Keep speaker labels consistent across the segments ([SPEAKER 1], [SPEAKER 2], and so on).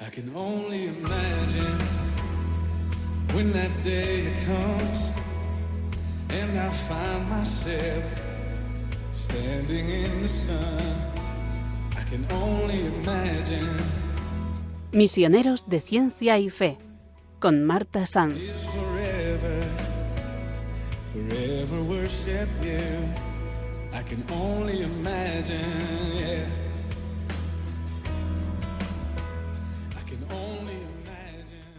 [SPEAKER 1] I can only imagine when that day comes and I find myself standing in the sun. I can only imagine.
[SPEAKER 2] Misioneros de Ciencia y Fe, con Marta Sanz.
[SPEAKER 1] forever, forever worship you. I can only imagine, yeah.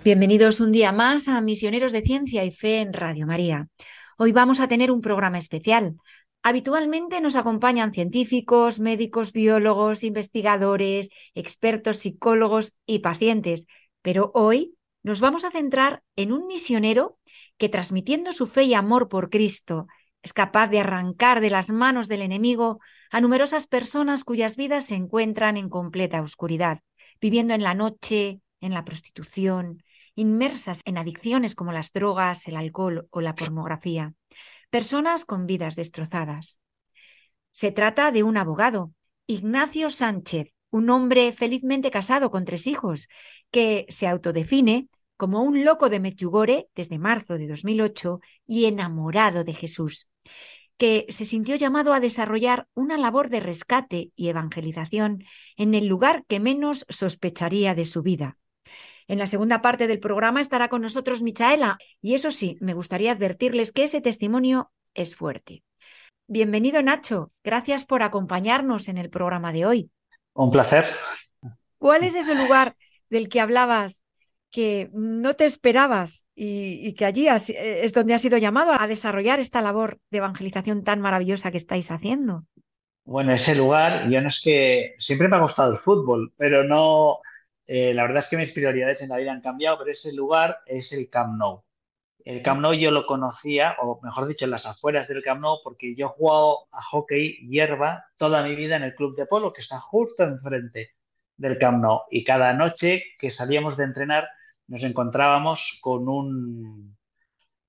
[SPEAKER 3] Bienvenidos un día más a Misioneros de Ciencia y Fe en Radio María. Hoy vamos a tener un programa especial. Habitualmente nos acompañan científicos, médicos, biólogos, investigadores, expertos, psicólogos y pacientes, pero hoy nos vamos a centrar en un misionero que transmitiendo su fe y amor por Cristo es capaz de arrancar de las manos del enemigo a numerosas personas cuyas vidas se encuentran en completa oscuridad, viviendo en la noche, en la prostitución, inmersas en adicciones como las drogas, el alcohol o la pornografía, personas con vidas destrozadas. Se trata de un abogado, Ignacio Sánchez, un hombre felizmente casado con tres hijos, que se autodefine como un loco de Medjugorje desde marzo de 2008 y enamorado de Jesús, que se sintió llamado a desarrollar una labor de rescate y evangelización en el lugar que menos sospecharía de su vida. En la segunda parte del programa estará con nosotros Michaela y eso sí, me gustaría advertirles que ese testimonio es fuerte. Bienvenido Nacho, gracias por acompañarnos en el programa de hoy.
[SPEAKER 4] Un placer.
[SPEAKER 3] ¿Cuál es ese lugar del que hablabas que no te esperabas y, y que allí has, es donde has sido llamado a desarrollar esta labor de evangelización tan maravillosa que estáis haciendo?
[SPEAKER 4] Bueno, ese lugar, yo no es que siempre me ha gustado el fútbol, pero no, eh, la verdad es que mis prioridades en la vida han cambiado, pero ese lugar es el Camp Nou. El Camp Nou yo lo conocía, o mejor dicho, en las afueras del Camp Nou, porque yo he jugado a hockey hierba toda mi vida en el club de polo, que está justo enfrente del Camp Nou. Y cada noche que salíamos de entrenar nos encontrábamos con un,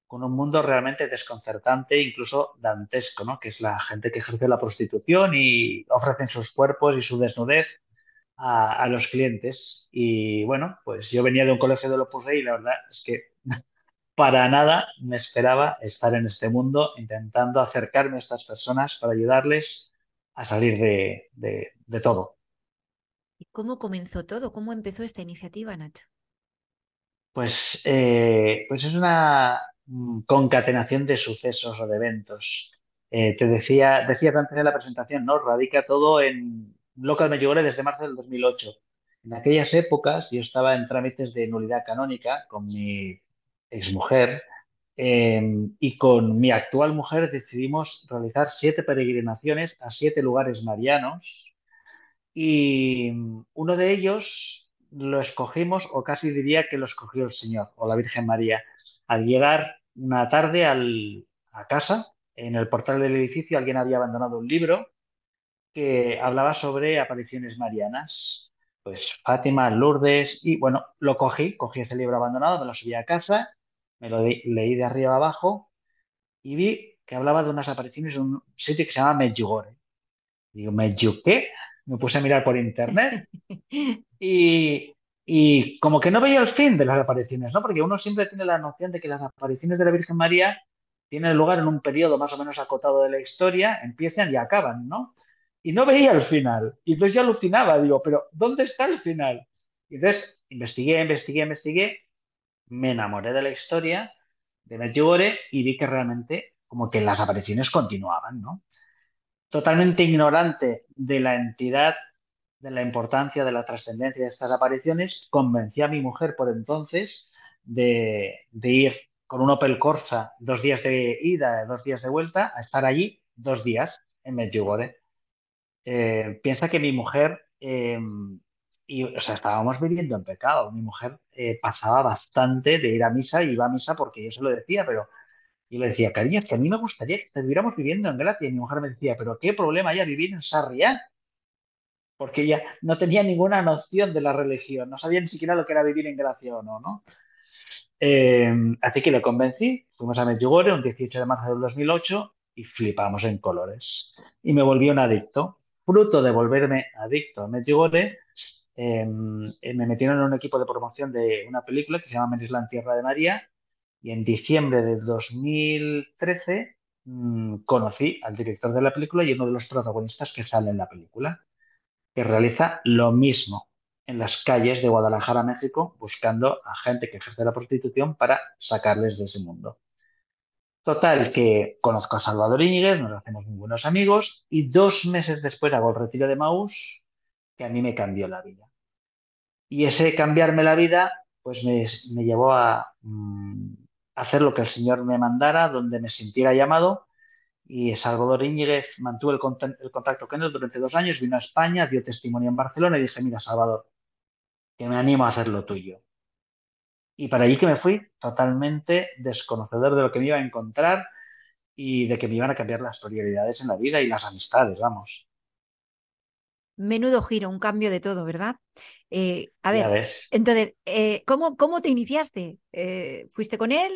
[SPEAKER 4] con un mundo realmente desconcertante, incluso dantesco, ¿no? Que es la gente que ejerce la prostitución y ofrecen sus cuerpos y su desnudez a, a los clientes. Y bueno, pues yo venía de un colegio de Opus Dei y la verdad es que para nada me esperaba estar en este mundo intentando acercarme a estas personas para ayudarles a salir de, de, de todo.
[SPEAKER 3] ¿Y cómo comenzó todo? ¿Cómo empezó esta iniciativa, Nacho?
[SPEAKER 4] Pues, eh, pues es una mm, concatenación de sucesos o de eventos. Eh, te decía, decía antes en la presentación, ¿no? Radica todo en Local Medjugorje desde marzo del 2008. En aquellas épocas yo estaba en trámites de nulidad canónica con mi exmujer eh, y con mi actual mujer decidimos realizar siete peregrinaciones a siete lugares marianos y uno de ellos lo escogimos, o casi diría que lo escogió el Señor o la Virgen María. Al llegar una tarde a casa, en el portal del edificio, alguien había abandonado un libro que hablaba sobre apariciones marianas. Pues Fátima, Lourdes, y bueno, lo cogí, cogí ese libro abandonado, me lo subí a casa, me lo de, leí de arriba abajo y vi que hablaba de unas apariciones en un sitio que se llama Medjugorje. Digo, ¿Medjugorje? Me puse a mirar por internet y, y como que no veía el fin de las apariciones, ¿no? Porque uno siempre tiene la noción de que las apariciones de la Virgen María tienen lugar en un periodo más o menos acotado de la historia, empiezan y acaban, ¿no? Y no veía el final. Y entonces yo alucinaba, digo, pero ¿dónde está el final? Y entonces investigué, investigué, investigué, me enamoré de la historia de Medjugorje y vi que realmente como que las apariciones continuaban, ¿no? Totalmente ignorante de la entidad de la importancia de la trascendencia de estas apariciones, convencí a mi mujer por entonces de, de, ir con un Opel Corsa dos días de ida, dos días de vuelta, a estar allí dos días en Medjugorje. Eh, piensa que mi mujer, eh, y, o sea, estábamos viviendo en pecado. Mi mujer eh, pasaba bastante de ir a misa y iba a misa porque yo se lo decía, pero yo le decía, cariño, que a mí me gustaría que estuviéramos viviendo en Gracia. Y mi mujer me decía, pero ¿qué problema hay a vivir en Sarriá? porque ella no tenía ninguna noción de la religión, no sabía ni siquiera lo que era vivir en gracia o no, ¿no? Eh, así que le convencí, fuimos a Medjugorje un 18 de marzo del 2008 y flipamos en colores. Y me volví un adicto. Fruto de volverme adicto a Medjugorje, em, eh, me metieron en un equipo de promoción de una película que se llama Menisla Tierra de María y en diciembre de 2013 mm, conocí al director de la película y uno de los protagonistas que sale en la película, que realiza lo mismo en las calles de Guadalajara, México, buscando a gente que ejerce la prostitución para sacarles de ese mundo. Total, que conozco a Salvador Íñiguez, nos hacemos muy buenos amigos y dos meses después hago el retiro de Maús, que a mí me cambió la vida. Y ese cambiarme la vida, pues me, llevó a mm, hacer lo que el Señor me mandara, donde me sintiera llamado. Y Salvador Íñiguez mantuvo el, el contacto con él durante dos años, vino a España, dio testimonio en Barcelona y dije, mira, Salvador, que me animo a hacer lo tuyo. Y para allí que me fui totalmente desconocedor de lo que me iba a encontrar y de que me iban a cambiar las prioridades en la vida y las amistades, vamos.
[SPEAKER 3] Menudo giro, un cambio de todo, ¿verdad? Eh, a ver, entonces, eh, ¿cómo, ¿cómo, te iniciaste? Eh, ¿Fuiste con él?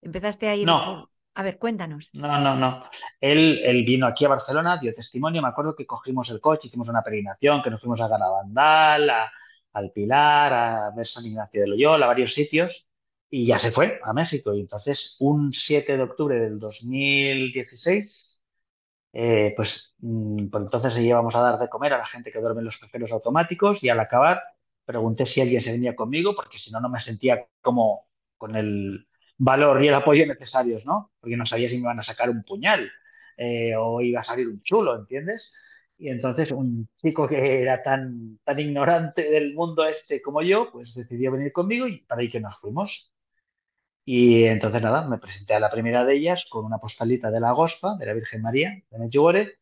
[SPEAKER 3] ¿Empezaste a ir?
[SPEAKER 4] No.
[SPEAKER 3] A ver, cuéntanos.
[SPEAKER 4] No, no, no. Él, él, vino aquí a Barcelona, dio testimonio. Me acuerdo que cogimos el coche, hicimos una peregrinación, que nos fuimos a Garabandal, a, al Pilar, a ver Ignacio de Loyola, a varios sitios, y ya se fue a México. Y entonces, un 7 de octubre del 2016, eh, pues mm, por entonces íbamos a dar de comer a la gente que duerme en los cajeros automáticos y al acabar pregunté si alguien se venía conmigo, porque si no, no me sentía como con el valor y el apoyo necesarios, ¿no? Porque no sabía si me iban a sacar un puñal eh, o iba a salir un chulo, ¿entiendes? Y entonces un chico que era tan, tan ignorante del mundo este como yo, pues decidió venir conmigo y para ahí que nos fuimos. Y entonces nada, me presenté a la primera de ellas con una postalita de la Gospa, de la Virgen María, de Medjugorje,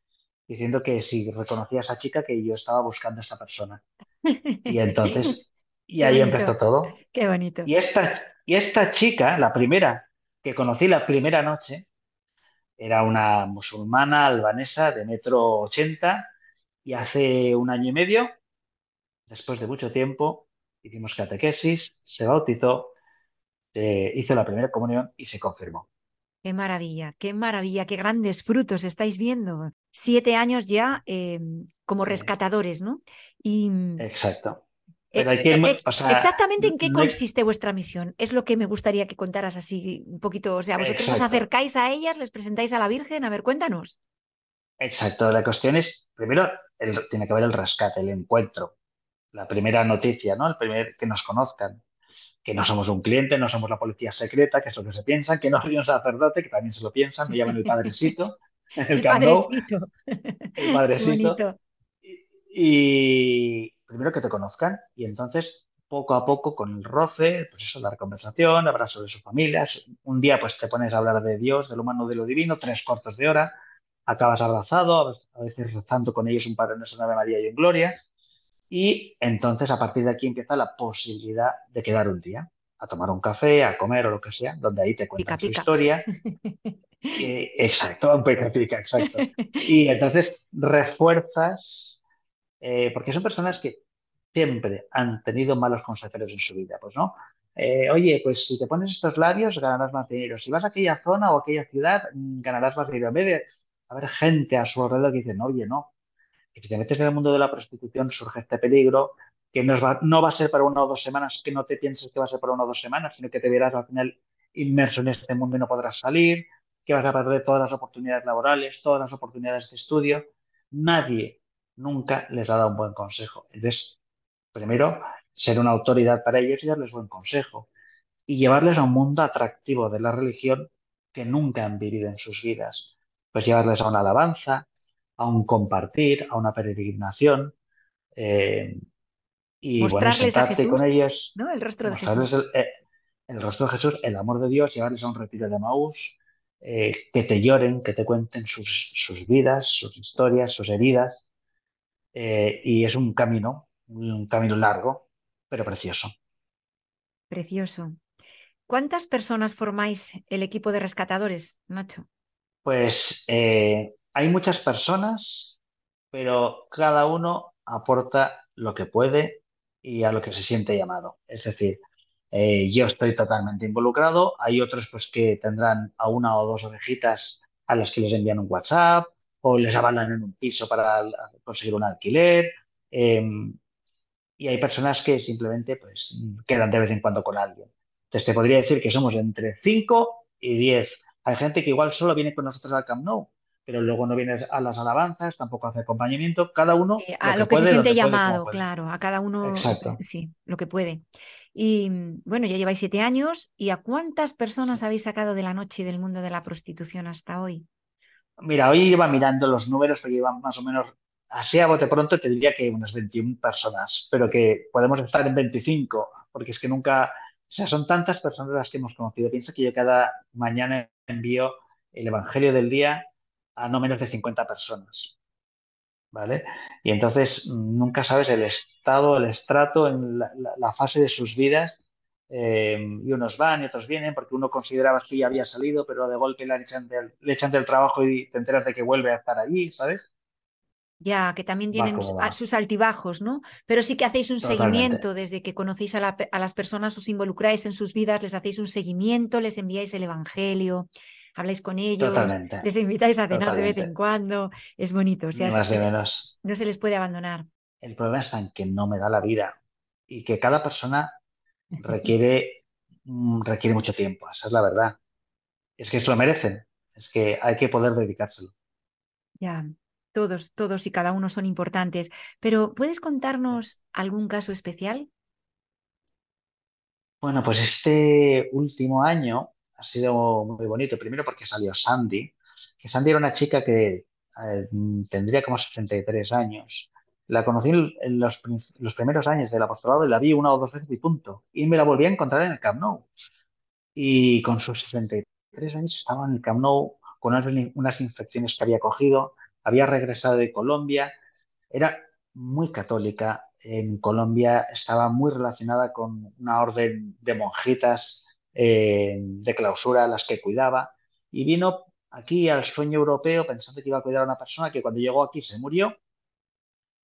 [SPEAKER 4] diciendo que si reconocía a esa chica que yo estaba buscando a esta persona. Y entonces, y ahí empezó todo.
[SPEAKER 3] Qué bonito.
[SPEAKER 4] Y esta, y esta chica, la primera que conocí la primera noche, era una musulmana albanesa de metro ochenta y hace un año y medio, después de mucho tiempo, hicimos catequesis, se bautizó, hizo la primera comunión y se confirmó.
[SPEAKER 3] Qué maravilla, qué maravilla, qué grandes frutos estáis viendo. Siete años ya em, como rescatadores, ¿no?
[SPEAKER 4] Y, Exacto.
[SPEAKER 3] Eh, eh, exactamente en qué consiste vuestra misión. Es lo que me gustaría que contaras así un poquito. O sea, vosotros os acercáis a ellas, les presentáis a la Virgen. A ver, cuéntanos.
[SPEAKER 4] Exacto. La cuestión es, primero, tiene que haber el rescate, el encuentro, la primera noticia, ¿no? El primer que nos conozcan, que no somos un cliente, no somos la policía secreta, que es lo que se piensa, que no soy un sacerdote, que también se lo piensan, me llaman el padrecito.
[SPEAKER 3] El, padrecito.
[SPEAKER 4] El padrecito. y primero que te conozcan y entonces poco a poco con el roce, pues eso, dar conversación, hablar sobre sus familias. Un día pues te pones a hablar de Dios, del humano, de lo divino, tres cuartos de hora, acabas abrazado, a veces rezando con ellos un Padre Nuestro, Ave María y en Gloria. Y entonces a partir de aquí empieza la posibilidad de quedar un día a tomar un café, a comer o lo que sea, donde ahí te cuentan su historia. exacto, un pica, pica, exacto. Y entonces refuerzas eh, porque son personas que siempre han tenido malos consejeros en su vida, pues no. Eh, oye, pues si te pones estos labios ganarás más dinero. Si vas a aquella zona o aquella ciudad mm, ganarás más dinero. En vez de haber gente a su alrededor que dicen, oye, no, que si te metes en el mundo de la prostitución surge este peligro, que no va, no va a ser para una o dos semanas, que no te pienses que va a ser para una o dos semanas, sino que te verás al final inmerso en este mundo y no podrás salir, que vas a perder todas las oportunidades laborales, todas las oportunidades de estudio. Nadie nunca les ha dado un buen consejo. Entonces, primero, ser una autoridad para ellos y darles buen consejo. Y llevarles a un mundo atractivo de la religión que nunca han vivido en sus vidas. Pues llevarles a una alabanza, a un compartir, a una peregrinación. Eh, y
[SPEAKER 3] mostrarles
[SPEAKER 4] bueno,
[SPEAKER 3] a Jesús,
[SPEAKER 4] con ellos,
[SPEAKER 3] ¿no? El rostro de Jesús.
[SPEAKER 4] Eh, el, rostro de Jesús, el amor de Dios, llevarles a un retiro de Maús, eh, que te lloren, que te cuenten sus, sus vidas, sus historias, sus heridas, eh, y es un camino, un camino largo, pero precioso.
[SPEAKER 3] Precioso. ¿Cuántas personas formáis el equipo de rescatadores, Nacho?
[SPEAKER 4] Pues eh, hay muchas personas, pero cada uno aporta lo que puede y a lo que se siente llamado. Es decir, eh, yo estoy totalmente involucrado, hay otros pues que tendrán a una o dos ovejitas a las que les envían un WhatsApp, o les avalan en un piso para conseguir un alquiler. Em, y hay personas que simplemente pues, quedan de vez en cuando con alguien. Entonces te podría decir que somos entre 5 y 10. Hay gente que igual solo viene con nosotros al Camp Nou, pero luego no viene a las alabanzas, tampoco hace acompañamiento, cada uno
[SPEAKER 3] a lo que, se siente llamado, claro, a cada uno sí, lo que puede. Y bueno, ya lleváis siete años, ¿y a cuántas personas habéis sacado de la noche y del mundo de la prostitución hasta hoy?
[SPEAKER 4] Mira, hoy iba mirando los números, porque iban más o menos así a bote pronto te diría que unas 21 personas, pero que podemos estar en 25, porque es que nunca, o sea, son tantas personas las que hemos conocido. Piensa que yo cada mañana envío el Evangelio del día a no menos de 50 personas. ¿Vale? Y entonces nunca sabes el estado, el estrato, en la, fase de sus vidas. Eh, y unos van y otros vienen porque uno consideraba que ya había salido, pero de golpe le echan del, le echan del trabajo y te enteras de que vuelve a estar allí, ¿sabes?
[SPEAKER 3] Ya, que también tienen sus altibajos, ¿no? Pero sí que hacéis un seguimiento desde que conocéis a, las personas, os involucráis en sus vidas, les hacéis un seguimiento, les enviáis el Evangelio, habláis con ellos, les invitáis a cenar de vez en cuando. Es bonito, o sea, no se les puede abandonar.
[SPEAKER 4] El problema es en que no me da la vida y que cada persona requiere, mm, requiere mucho tiempo, esa es la verdad. Es que se lo merecen, es que hay que poder dedicárselo.
[SPEAKER 3] Ya. Todos, todos y cada uno son importantes, pero ¿puedes contarnos algún caso especial?
[SPEAKER 4] Bueno, pues este último año ha sido muy bonito, primero porque salió Sandy, que Sandy era una chica que eh, tendría como 63 años. La conocí en los, primeros años del apostolado y la vi una o dos veces y punto. Y me la volví a encontrar en el Camp Nou. Y con sus 63 años estaba en el Camp Nou con unas, unas infecciones que había cogido, había regresado de Colombia, era muy católica. En Colombia estaba muy relacionada con una orden de monjitas eh, de clausura, las que cuidaba, y vino aquí al sueño europeo pensando que iba a cuidar a una persona que cuando llegó aquí se murió,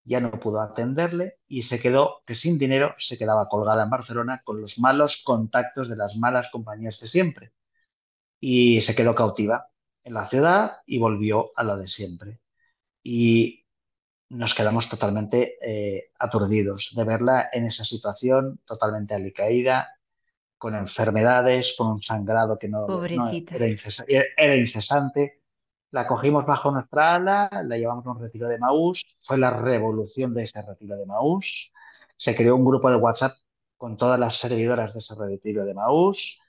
[SPEAKER 4] ya no pudo atenderle y se quedó, que sin dinero, se quedaba colgada en Barcelona con los malos contactos de las malas compañías de siempre. Y se quedó cautiva en la ciudad y volvió a lo de siempre y nos quedamos totalmente eh, aturdidos de verla en esa situación totalmente alicaída, con enfermedades, con un sangrado que no, era, incesante. La cogimos bajo nuestra ala, la llevamos a un retiro de Maús, fue la revolución de ese retiro de Maús. Se creó un grupo de WhatsApp con todas las servidoras de ese retiro de Maús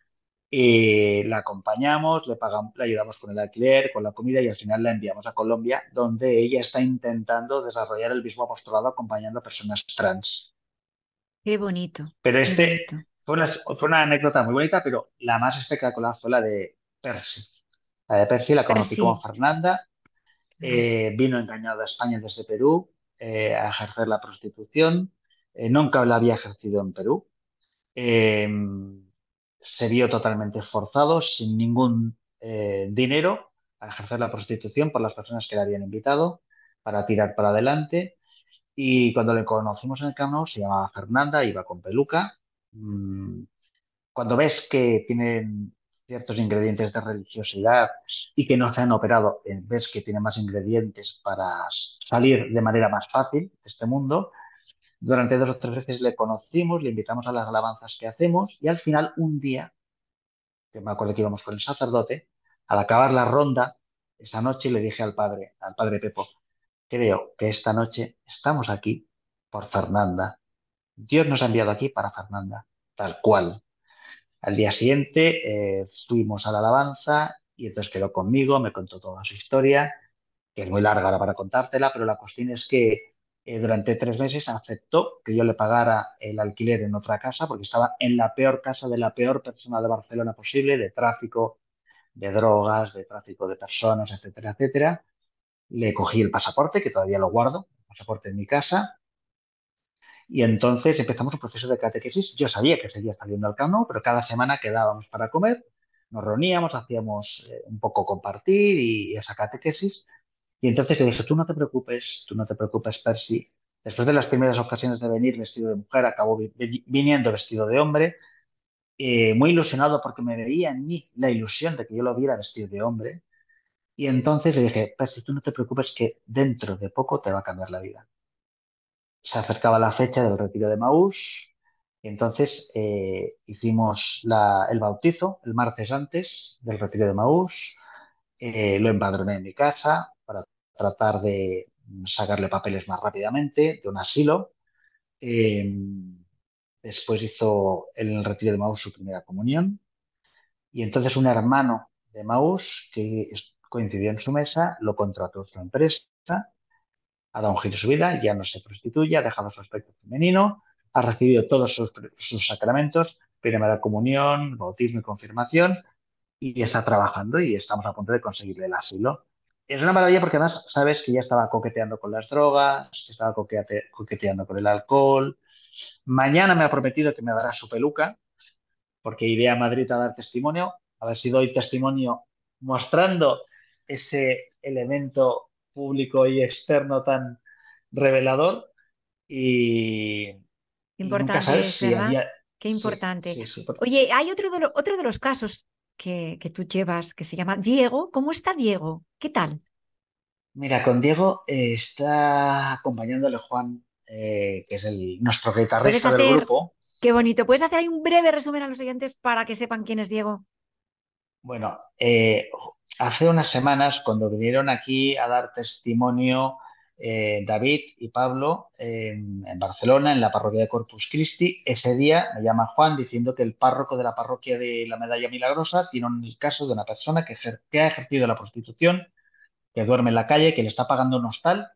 [SPEAKER 4] y la acompañamos, le pagamos, le ayudamos con el alquiler, con la comida y al final la enviamos a Colombia, donde ella está intentando desarrollar el mismo apostolado acompañando a personas trans.
[SPEAKER 3] Qué bonito.
[SPEAKER 4] Pero este Fue, una, anécdota muy bonita, pero la más espectacular fue la de Percy. La de Percy la conocí como Fernanda, eh, vino engañada a España desde Perú eh, a ejercer la prostitución, eh, nunca la había ejercido en Perú. Se vio totalmente forzado, sin ningún dinero, a ejercer la prostitución por las personas que le habían invitado para tirar para adelante. Y cuando le conocimos en el camino, se llamaba Fernanda, iba con peluca. Mm, cuando ves que tienen ciertos ingredientes de religiosidad y que no se han operado, ves que tiene más ingredientes para salir de manera más fácil de este mundo, durante dos o tres veces le conocimos, le invitamos a las alabanzas que hacemos y al final un día, que me acuerdo que íbamos con el sacerdote, al acabar la ronda, esa noche le dije al padre, al padre Pepo, creo que esta noche estamos aquí por Fernanda. Dios nos ha enviado aquí para Fernanda, tal cual. Al día siguiente eh, fuimos a la alabanza y entonces quedó conmigo, me contó toda su historia, que es muy larga ahora para contártela, pero la cuestión es que eh, durante tres meses aceptó que yo le pagara el alquiler en otra casa porque estaba en la peor casa de la peor persona de Barcelona posible, de tráfico de drogas, de tráfico de personas, etcétera, etcétera. Le cogí el pasaporte, que todavía lo guardo, el pasaporte en mi casa, y entonces empezamos un proceso de catequesis. Yo sabía que seguía saliendo al cano, pero cada semana quedábamos para comer, nos reuníamos, hacíamos eh, un poco compartir y esa catequesis. Y entonces le dije, tú no te preocupes, tú no te preocupes, Percy. Después de las primeras ocasiones de venir vestido de mujer, acabó viniendo vestido de hombre, eh, muy ilusionado porque me veía en mí la ilusión de que yo lo viera vestido de hombre. Y entonces le dije, Percy, tú no te preocupes que dentro de poco te va a cambiar la vida. Se acercaba la fecha del retiro de Maús, y entonces eh, hicimos el bautizo el martes antes del retiro de Maús, eh, lo empadroné en mi casa para tratar de sacarle papeles más rápidamente de un asilo. Eh, después hizo el retiro de Maús su primera comunión y entonces un hermano de Maús que coincidió en su mesa lo contrató a su empresa ha dado un giro su vida, ya no se prostituye, ha dejado su aspecto femenino, ha recibido todos sus, sus sacramentos, primera comunión, bautismo y confirmación, y está trabajando y estamos a punto de conseguirle el asilo. Es una maravilla porque además sabes que ya estaba coqueteando con las drogas, estaba coquete- coqueteando con el alcohol. Mañana me ha prometido que me dará su peluca, porque iré a Madrid a dar testimonio, a ver si doy testimonio mostrando ese elemento público y externo tan revelador y,
[SPEAKER 3] Importante
[SPEAKER 4] sabes
[SPEAKER 3] es,
[SPEAKER 4] si el
[SPEAKER 3] ¿verdad? Qué importante.
[SPEAKER 4] sí, sí. por-
[SPEAKER 3] Oye, hay otro de, lo- otro de los casos que, que tú llevas que se llama Diego. ¿Cómo está Diego? ¿Qué tal?
[SPEAKER 4] Mira, con Diego eh, está acompañándole Juan, eh, que es el, nuestro
[SPEAKER 3] ¿Puedes
[SPEAKER 4] guitarrista del grupo.
[SPEAKER 3] qué bonito, ¿puedes hacer ahí un breve resumen a los oyentes para que sepan quién es Diego?
[SPEAKER 4] Bueno, eh, hace unas semanas, cuando vinieron aquí a dar testimonio eh, David y Pablo en, en Barcelona, en la parroquia de Corpus Christi, ese día me llama Juan diciendo que el párroco de la parroquia de la Medalla Milagrosa tiene un caso de una persona que ha ejercido la prostitución, que duerme en la calle, que le está pagando un hostal,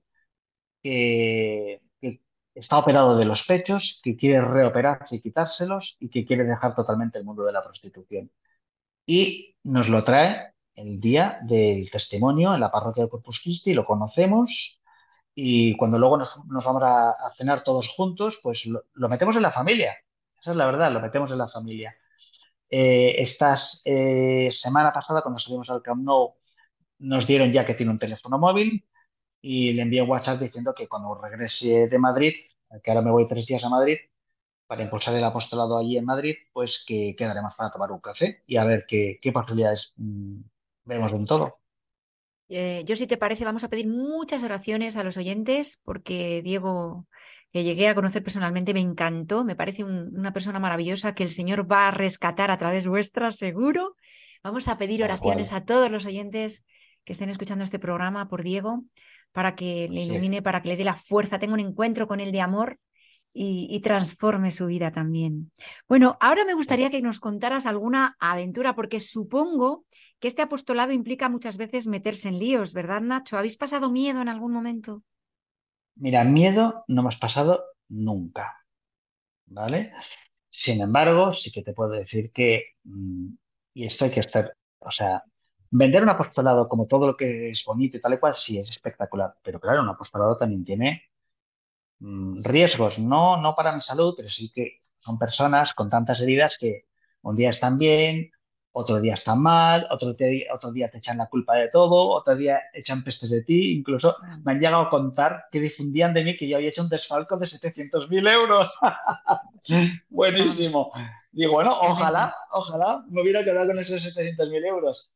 [SPEAKER 4] que, que está operado de los pechos, que quiere reoperarse y quitárselos y que quiere dejar totalmente el mundo de la prostitución y nos lo trae el día del testimonio en la parroquia de Corpus Christi, lo conocemos y cuando luego nos, vamos a, cenar todos juntos, pues lo, metemos en la familia. Esa es la verdad, lo metemos en la familia. Eh, estas eh, semana pasada, cuando salimos al Camp Nou, nos dieron ya que tiene un teléfono móvil y le envié WhatsApp diciendo que cuando regrese de Madrid, que ahora me voy tres días a Madrid, para impulsar el apostolado allí en Madrid, pues que quedaremos para tomar un café y a ver qué, qué posibilidades mm, vemos en todo.
[SPEAKER 3] Eh, yo, si te parece, vamos a pedir muchas oraciones a los oyentes porque Diego, que llegué a conocer personalmente, me encantó, me parece un- una persona maravillosa que el Señor va a rescatar a través vuestra, seguro. Vamos a pedir oraciones a todos los oyentes que estén escuchando este programa por Diego, para que le
[SPEAKER 4] Sí.
[SPEAKER 3] ilumine, para que le dé la fuerza, tenga un encuentro con él de amor y, y transforme su vida también. Bueno, ahora me gustaría que nos contaras alguna aventura, porque supongo que este apostolado implica muchas veces meterse en líos, ¿verdad, Nacho? ¿Habéis pasado miedo en algún momento?
[SPEAKER 4] Mira, miedo no hemos pasado nunca, ¿vale? Sin embargo, sí que te puedo decir que, mm, y esto hay que estar, o sea, vender un apostolado como todo lo que es bonito y tal y cual, sí es espectacular, pero claro, un apostolado también tiene riesgos, no, no para mi salud, pero sí que son personas con tantas heridas que un día están bien, otro día están mal, otro día, otro día te echan la culpa de todo, otro día echan pestes de ti, incluso me han llegado a contar que difundían de mí que yo había hecho un desfalco de 700.000 euros. Buenísimo. Digo, bueno, ojalá, ojalá me hubiera quedado con esos 700.000 euros.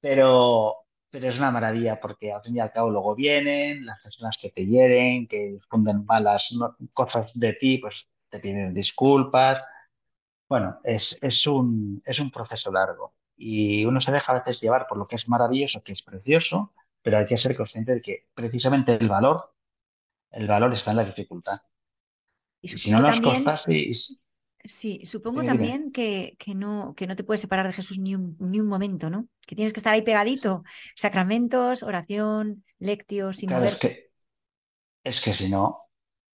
[SPEAKER 4] Pero, pero es una maravilla porque al fin y al cabo luego vienen las personas que te hieren, que difunden malas no- cosas de ti, pues te piden disculpas. Bueno, es, es un, es un proceso largo y uno se deja a veces llevar por lo que es maravilloso, que es precioso, pero hay que ser consciente de que precisamente el valor, el valor está en la dificultad.
[SPEAKER 3] Y
[SPEAKER 4] si no nos
[SPEAKER 3] también,
[SPEAKER 4] costase,
[SPEAKER 3] sí, supongo también que, que no, que no te puedes separar de Jesús ni un, ni un momento, ¿no? Que tienes que estar ahí pegadito. Sacramentos, oración, lectio, sin
[SPEAKER 4] Claro, es que, es que si no,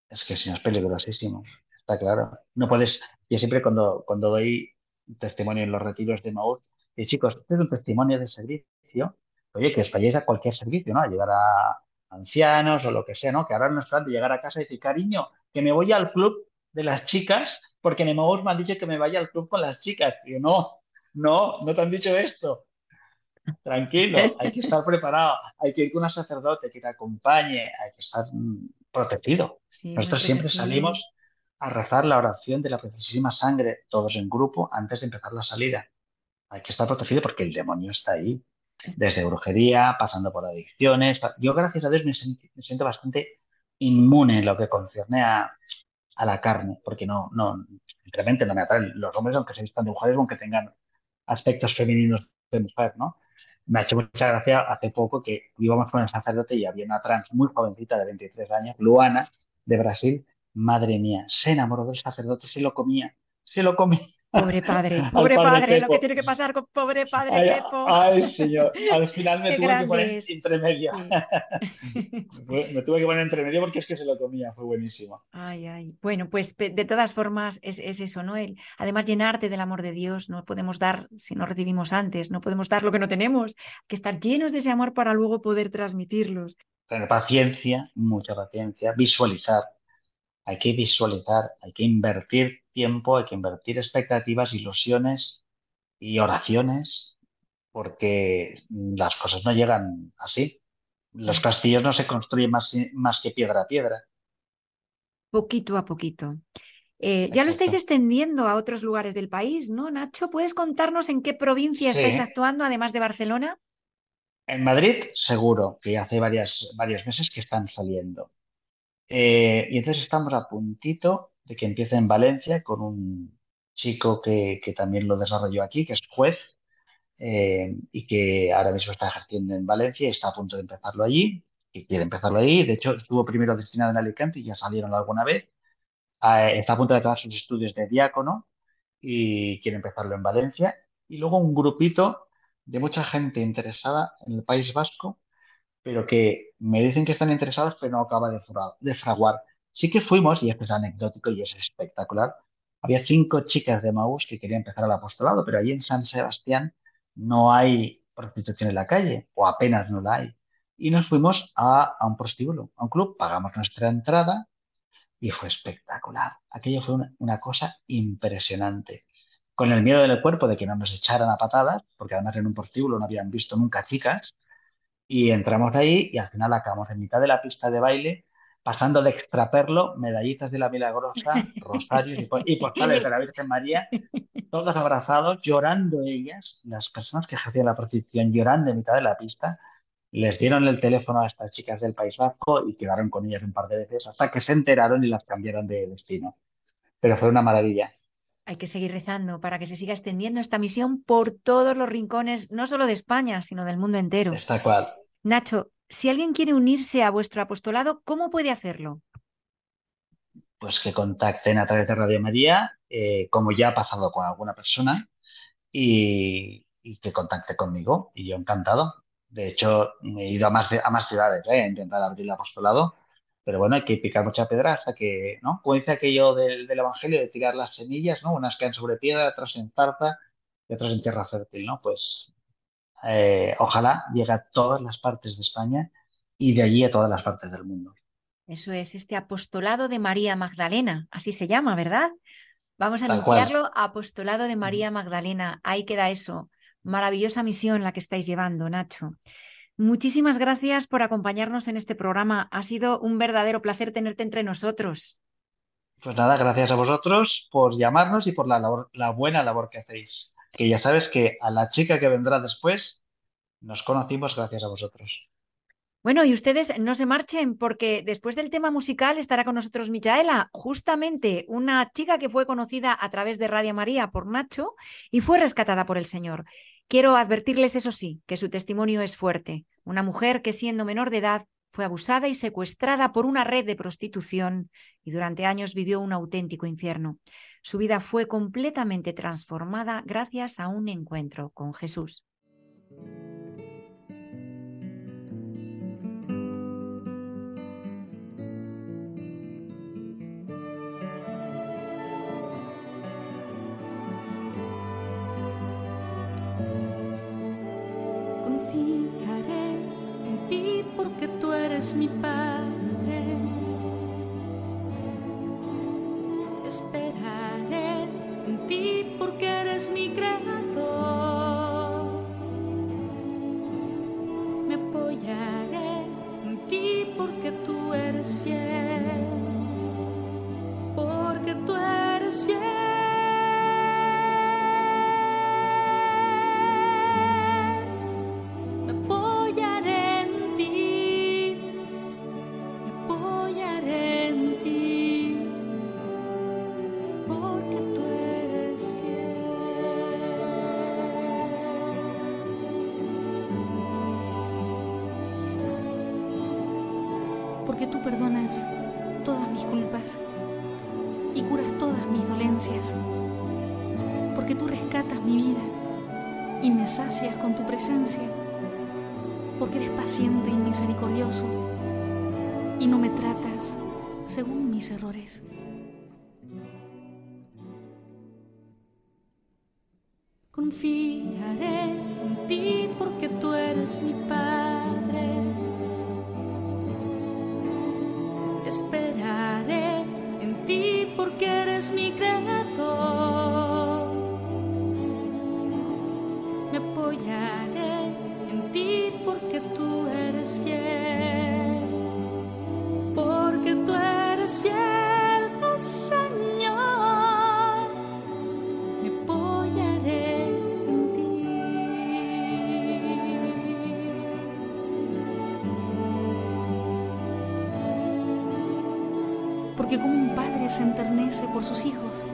[SPEAKER 4] es que si no es peligrosísimo, está claro. No puedes, yo siempre cuando, cuando doy testimonio en los retiros de Maús, y chicos, este es un testimonio de servicio, oye, que os falléis a cualquier servicio, ¿no? A llegar a ancianos o lo que sea, ¿no? Que ahora no es de llegar a casa y decir, cariño, que me voy al club de las chicas, porque Maús me han dicho que me vaya al club con las chicas. Y yo, no, no, no te han dicho esto. Tranquilo, hay que estar preparado, hay que ir con un sacerdote que te acompañe, hay que estar mm, protegido.
[SPEAKER 3] Sí,
[SPEAKER 4] Nosotros siempre salimos a rezar la oración de la preciosísima sangre, todos en grupo, antes de empezar la salida. Hay que estar protegido porque el demonio está ahí, desde brujería, pasando por adicciones. Yo, gracias a Dios, me siento bastante inmune en lo que concierne a, a la carne, porque no, no, simplemente no me atraen los hombres, aunque se de mujeres, aunque tengan aspectos femeninos de mujer, ¿no? Me ha hecho mucha gracia hace poco que íbamos con el sacerdote y había una trans muy jovencita de 23 años, Luana, de Brasil. Madre mía, se enamoró del sacerdote, se lo comía, se lo comía.
[SPEAKER 3] Pobre padre, pobre padre, lo que tiene que pasar con pobre padre
[SPEAKER 4] ay,
[SPEAKER 3] Pepo.
[SPEAKER 4] Ay, señor, al final me
[SPEAKER 3] Qué
[SPEAKER 4] tuve que poner entre medio. Me tuve que poner entre medio porque es que se lo comía, fue buenísimo.
[SPEAKER 3] Ay, ay. Bueno, pues de todas formas es, es eso, ¿no? El, además, llenarte del amor de Dios, no podemos dar si no recibimos antes, no podemos dar lo que no tenemos, hay que estar llenos de ese amor para luego poder transmitirlos.
[SPEAKER 4] Tener paciencia, mucha paciencia, visualizar. Hay que visualizar, hay que invertir tiempo, hay que invertir expectativas, ilusiones y oraciones, porque las cosas no llegan así. Los castillos no se construyen más, más que piedra a piedra.
[SPEAKER 3] Poquito a poquito. Eh, ya lo estáis extendiendo a otros lugares del país, ¿no, Nacho? ¿Puedes contarnos en qué provincia
[SPEAKER 4] Sí.
[SPEAKER 3] estáis actuando, además de Barcelona?
[SPEAKER 4] En Madrid, seguro que hace varias, varios meses que están saliendo. Eh, y entonces estamos a puntito que empiece en Valencia con un chico que, que también lo desarrolló aquí, que es juez, eh, y que ahora mismo está ejerciendo en Valencia y está a punto de empezarlo allí, y quiere empezarlo allí. De hecho, estuvo primero destinado en Alicante y ya salieron alguna vez. Ah, está a punto de acabar sus estudios de diácono y quiere empezarlo en Valencia. Y luego un grupito de mucha gente interesada en el País Vasco pero que me dicen que están interesados, pero no acaba de, fra- de fraguar. Sí que fuimos, y esto es anecdótico y es espectacular, había cinco chicas de Maús que querían empezar el apostolado, pero allí en San Sebastián no hay prostitución en la calle, o apenas no la hay. Y nos fuimos a, a un prostíbulo, a un club, pagamos nuestra entrada y fue espectacular. Aquello fue una, una cosa impresionante. Con el miedo del cuerpo de que no nos echaran a patadas, porque además en un prostíbulo no habían visto nunca chicas, y entramos ahí y al final acabamos en mitad de la pista de baile, pasando de extraperlo, medallitas de la Milagrosa, rosarios y, y postales de la Virgen María, todos abrazados, llorando ellas, las personas que ejercían la prostitución llorando en mitad de la pista, les dieron el teléfono a estas chicas del País Vasco y quedaron con ellas un par de veces hasta que se enteraron y las cambiaron de destino. Pero fue una maravilla.
[SPEAKER 3] Hay que seguir rezando para que se siga extendiendo esta misión por todos los rincones, no solo de España, sino del mundo entero.
[SPEAKER 4] Está cual.
[SPEAKER 3] Nacho, si alguien quiere unirse a vuestro apostolado, ¿cómo puede hacerlo?
[SPEAKER 4] Pues que contacten a través de Radio María, eh, como ya ha pasado con alguna persona, y, que contacte conmigo. Y yo encantado. De hecho, he ido a más, a más ciudades, ¿eh? a intentar abrir el apostolado. Pero bueno, hay que picar mucha piedra hasta que, ¿no? Como aquello del, del Evangelio, de tirar las semillas, ¿no? Unas caen sobre piedra, otras en zarza y otras en tierra fértil, ¿no? Pues eh, ojalá llegue a todas las partes de España y de allí a todas las partes del mundo.
[SPEAKER 3] Eso es este apostolado de María Magdalena, así se llama, ¿verdad? Vamos a
[SPEAKER 4] Tal cual.
[SPEAKER 3] anunciarlo, apostolado de María Magdalena. Ahí queda eso. Maravillosa misión la que estáis llevando, Nacho. Muchísimas gracias por acompañarnos en este programa. Ha sido un verdadero placer tenerte entre nosotros.
[SPEAKER 4] Pues nada, gracias a vosotros por llamarnos y por la labor- la buena labor que hacéis. Que ya sabes que a la chica que vendrá después nos conocimos gracias a vosotros.
[SPEAKER 3] Bueno, y ustedes no se marchen porque después del tema musical estará con nosotros Michaela, justamente una chica que fue conocida a través de Radio María por Nacho y fue rescatada por el Señor. Quiero advertirles, eso sí, que su testimonio es fuerte. Una mujer que siendo menor de edad fue abusada y secuestrada por una red de prostitución y durante años vivió un auténtico infierno. Su vida fue completamente transformada gracias a un encuentro con Jesús.
[SPEAKER 5] Confiaré en ti porque tú eres mi Padre. Tú perdonas todas mis culpas y curas todas mis dolencias. Porque tú rescatas mi vida y me sacias con tu presencia. Porque eres paciente y misericordioso y no me tratas según mis errores. Me apoyaré en ti porque tú eres fiel. Porque tú eres fiel, oh Señor. Me apoyaré en ti. Porque como un padre se enternece por sus hijos,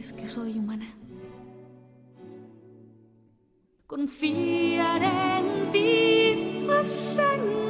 [SPEAKER 5] comprendes que soy humana. Confiaré en ti, oh Señor,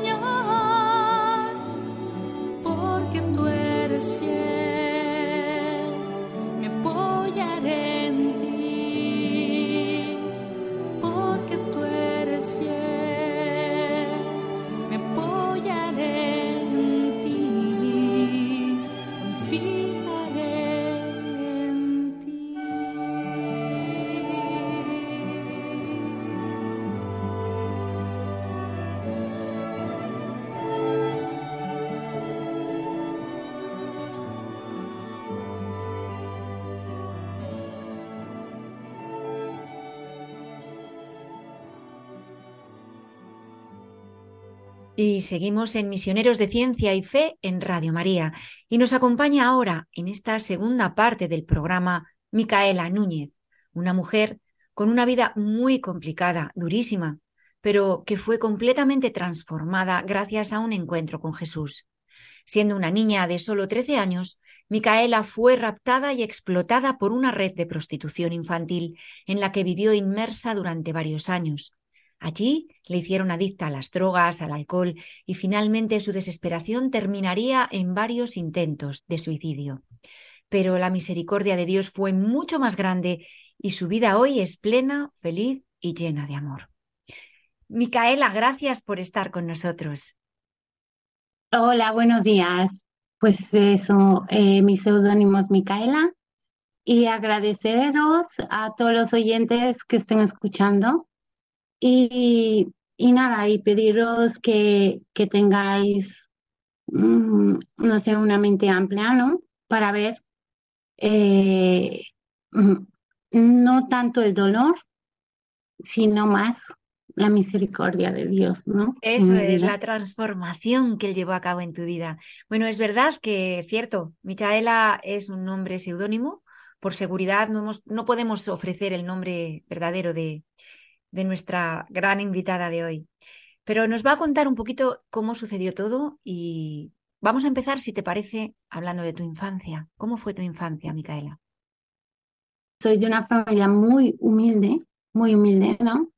[SPEAKER 3] seguimos en Misioneros de Ciencia y Fe en Radio María. Y nos acompaña ahora, en esta segunda parte del programa, Micaela Núñez, una mujer con una vida muy complicada, durísima, pero que fue completamente transformada gracias a un encuentro con Jesús. Siendo una niña de solo 13 años, Micaela fue raptada y explotada por una red de prostitución infantil en la que vivió inmersa durante varios años. Allí le hicieron adicta a las drogas, al alcohol y finalmente su desesperación terminaría en varios intentos de suicidio. Pero la misericordia de Dios fue mucho más grande y su vida hoy es plena, feliz y llena de amor. Micaela, gracias por estar con nosotros.
[SPEAKER 6] Hola, buenos días. Pues eso, eh, mi seudónimo es Micaela y agradeceros a todos los oyentes que estén escuchando y, y nada, y pediros que, que tengáis, mm, no sé, una mente amplia, ¿no? Para ver eh, mm, no tanto el dolor, sino más la misericordia de Dios, ¿no?
[SPEAKER 3] Eso es la transformación que él llevó a cabo en tu vida. Bueno, es verdad que, cierto, Micaela es un nombre seudónimo. Por seguridad no, hemos- no podemos ofrecer el nombre verdadero de, de nuestra gran invitada de hoy. Pero nos va a contar un poquito cómo sucedió todo y vamos a empezar, si te parece, hablando de tu infancia. ¿Cómo fue tu infancia, Micaela?
[SPEAKER 6] Soy de una familia muy humilde, muy humilde, ¿no?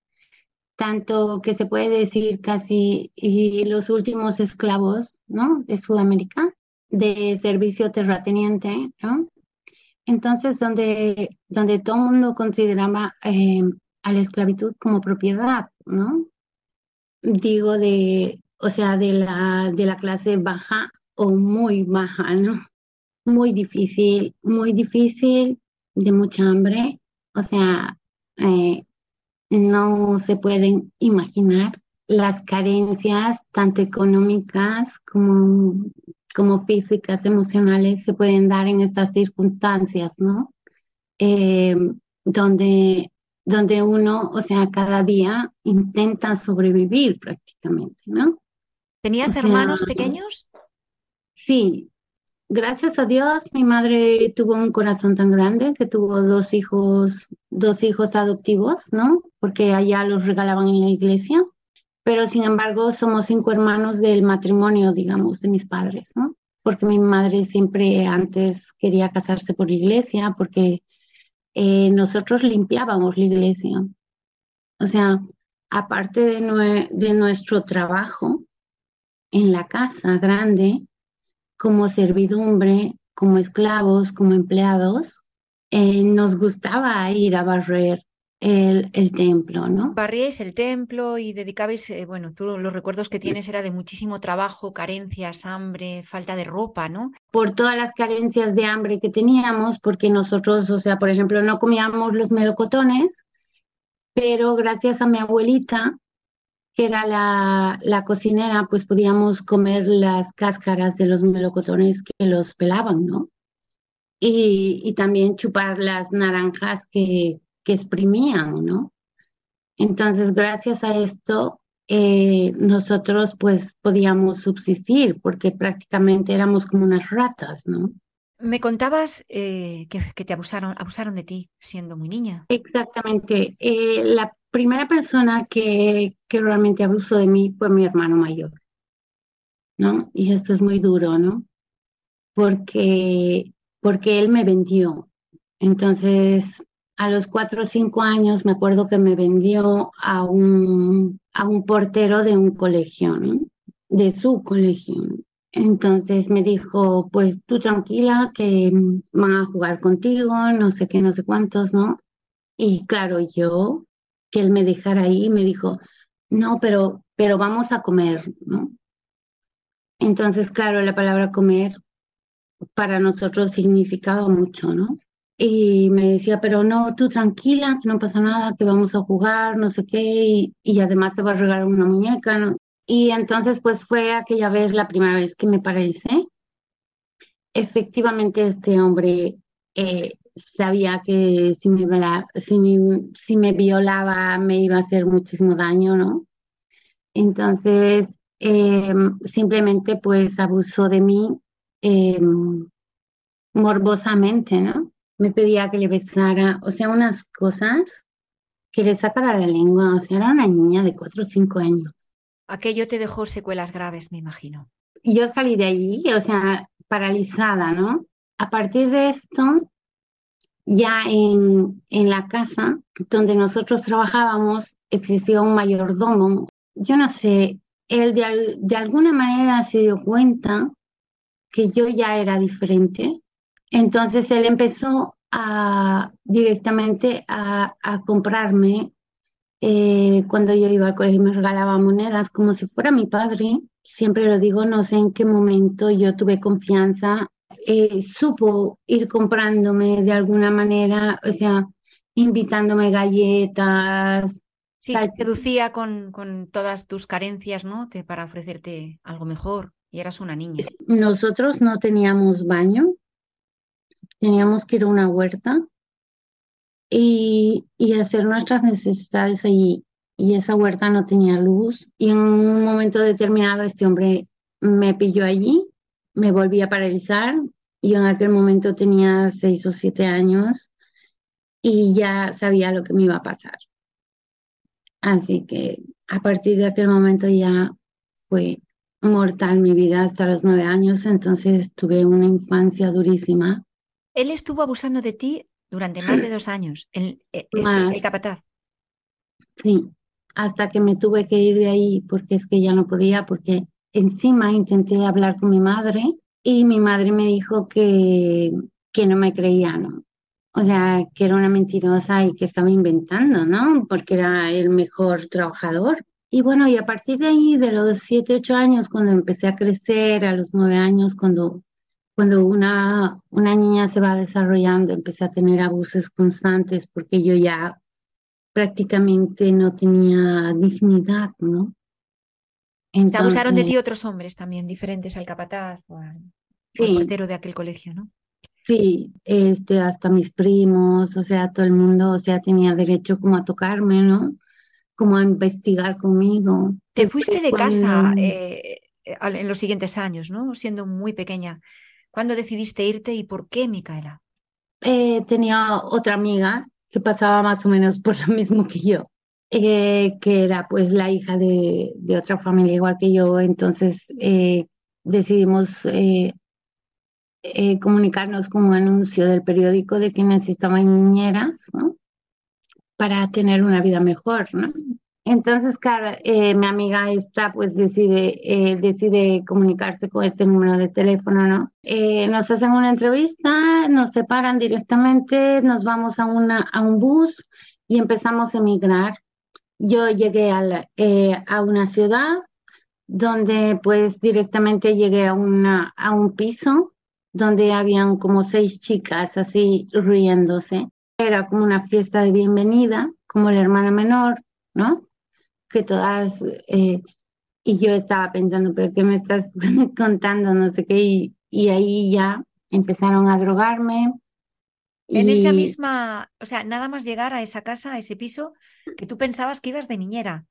[SPEAKER 6] Tanto que se puede decir casi y los últimos esclavos, ¿no? De Sudamérica, de servicio terrateniente, ¿no? Entonces, donde, donde todo el mundo consideraba eh, a la esclavitud como propiedad, ¿no? Digo de, o sea, de la, de la clase baja o muy baja, ¿no? Muy difícil, muy difícil, de mucha hambre, o sea, eh, no se pueden imaginar las carencias, tanto económicas como, como físicas, emocionales, se pueden dar en estas circunstancias, ¿no? Eh, donde, donde uno, o sea, cada día intenta sobrevivir prácticamente, ¿no?
[SPEAKER 3] ¿Tenías
[SPEAKER 6] O sea,
[SPEAKER 3] hermanos pequeños?
[SPEAKER 6] Sí, gracias a Dios, mi madre tuvo un corazón tan grande que tuvo dos hijos, dos hijos adoptivos, ¿no? Porque allá los regalaban en la iglesia. pero sin embargo somos cinco hermanos del matrimonio, digamos, de mis padres, ¿no? Porque mi madre siempre antes quería casarse por iglesia, porque eh, nosotros limpiábamos la iglesia. O sea, aparte de, nuestro trabajo en la casa grande, como servidumbre, como esclavos, como empleados, eh, nos gustaba ir a barrer el, el templo, ¿no?
[SPEAKER 3] Barríais el templo y dedicabais, eh, bueno, tú los recuerdos que tienes era de muchísimo trabajo, carencias, hambre, falta de ropa, ¿no?
[SPEAKER 6] Por todas las carencias de hambre que teníamos, porque nosotros, o sea, por ejemplo, no comíamos los melocotones, pero gracias a mi abuelita, que era la, la cocinera, pues podíamos comer las cáscaras de los melocotones que los pelaban, ¿no? Y, y también chupar las naranjas que, que exprimían, ¿no? Entonces, gracias a esto, eh, nosotros pues podíamos subsistir porque prácticamente éramos como unas ratas, ¿no?
[SPEAKER 3] Me contabas eh, que, que, te abusaron, abusaron de ti siendo muy niña.
[SPEAKER 6] Exactamente. Eh, la primera persona que, que realmente abusó de mí fue mi hermano mayor, ¿no? Y esto es muy duro, ¿no? Porque, porque él me vendió. Entonces, a los cuatro o cinco años me acuerdo que me vendió a un, a un portero de un colegio, ¿no? de su colegio. Entonces me dijo, pues tú tranquila, que van a jugar contigo, no sé qué, no sé cuántos, ¿no? Y claro, yo, que él me dejara ahí, me dijo, no, pero, pero vamos a comer, ¿no? Entonces, claro, la palabra comer para nosotros significaba mucho, ¿no? Y me decía, pero no, tú tranquila, que no pasa nada, que vamos a jugar, no sé qué, y, y además te va a regalar una muñeca, ¿no? Y entonces, pues fue aquella vez la primera vez que me paralicé. Efectivamente, este hombre eh, sabía que si me, si, me, si me violaba me iba a hacer muchísimo daño, ¿no? Entonces, eh, simplemente pues abusó de mí eh, morbosamente, ¿no? Me pedía que le besara, o sea, unas cosas que le sacara la lengua, o sea, era una niña de cuatro o cinco años.
[SPEAKER 3] Aquello te dejó secuelas graves, me imagino.
[SPEAKER 6] Yo salí de allí, o sea, paralizada, ¿no? A partir de esto, ya en, en la casa donde nosotros trabajábamos, existía un mayordomo. Yo no sé, él de, de alguna manera se dio cuenta que yo ya era diferente. Entonces él empezó a directamente a, a comprarme eh, cuando yo iba al colegio me regalaba monedas como si fuera mi padre. Siempre lo digo, no sé en qué momento yo tuve confianza, eh, supo ir comprándome de alguna manera, o sea, invitándome galletas.
[SPEAKER 3] Sí, te seducía con, con todas tus carencias, ¿no? Te, para ofrecerte algo mejor. Y eras una niña.
[SPEAKER 6] Nosotros no teníamos baño, teníamos que ir a una huerta y, y hacer nuestras necesidades allí. Y esa huerta no tenía luz. Y en un momento determinado este hombre me pilló allí, me volví a paralizar. Yo en aquel momento tenía seis o siete años y ya sabía lo que me iba a pasar. Así que a partir de aquel momento ya fue mortal mi vida hasta los nueve años, entonces tuve una infancia durísima.
[SPEAKER 3] Él estuvo abusando de ti durante más de dos años, el, este,
[SPEAKER 6] Más.
[SPEAKER 3] el capataz.
[SPEAKER 6] Sí, hasta que me tuve que ir de ahí porque es que ya no podía, porque encima intenté hablar con mi madre y mi madre me dijo que, que no me creía, ¿no? O sea, que era una mentirosa y que estaba inventando, ¿no? Porque era el mejor trabajador. Y bueno, y a partir de ahí, de los siete, ocho años, cuando empecé a crecer, a los nueve años, cuando, cuando una, una niña se va desarrollando, empecé a tener abusos constantes porque yo ya prácticamente no tenía dignidad, ¿no?
[SPEAKER 3] Se abusaron de ti otros hombres también, diferentes al capataz o al,
[SPEAKER 6] sí,
[SPEAKER 3] portero de aquel colegio, ¿no?
[SPEAKER 6] sí, este, hasta mis primos, o sea, todo el mundo, o sea, tenía derecho como a tocarme, ¿no? Como a investigar conmigo.
[SPEAKER 3] Te fuiste de
[SPEAKER 6] Cuando
[SPEAKER 3] casa eh, en los siguientes años, ¿no? Siendo muy pequeña. ¿Cuándo decidiste irte y por qué, Micaela?
[SPEAKER 6] eh, tenía otra amiga que pasaba más o menos por lo mismo que yo. eh, que era pues la hija de, otra familia igual que yo, entonces eh, decidimos eh, comunicarnos un anuncio del periódico de que necesitaban niñeras. Para tener una vida mejor, ¿no? Entonces, claro, eh, mi amiga esta pues decide, eh, decide comunicarse con este número de teléfono, ¿no? Eh, nos hacen una entrevista, nos separan directamente, nos vamos a, una, a un bus y empezamos a emigrar. Yo llegué a, la, a una ciudad donde pues directamente llegué a, una, a un piso donde habían como seis chicas así riéndose. Era como una fiesta de bienvenida, como la hermana menor, ¿no? Que todas, eh, y yo estaba pensando, pero ¿qué me estás contando? No sé qué, y, y ahí ya empezaron a drogarme.
[SPEAKER 3] En esa misma, o sea, nada más llegar a esa casa, a ese piso, que tú pensabas que ibas de niñera.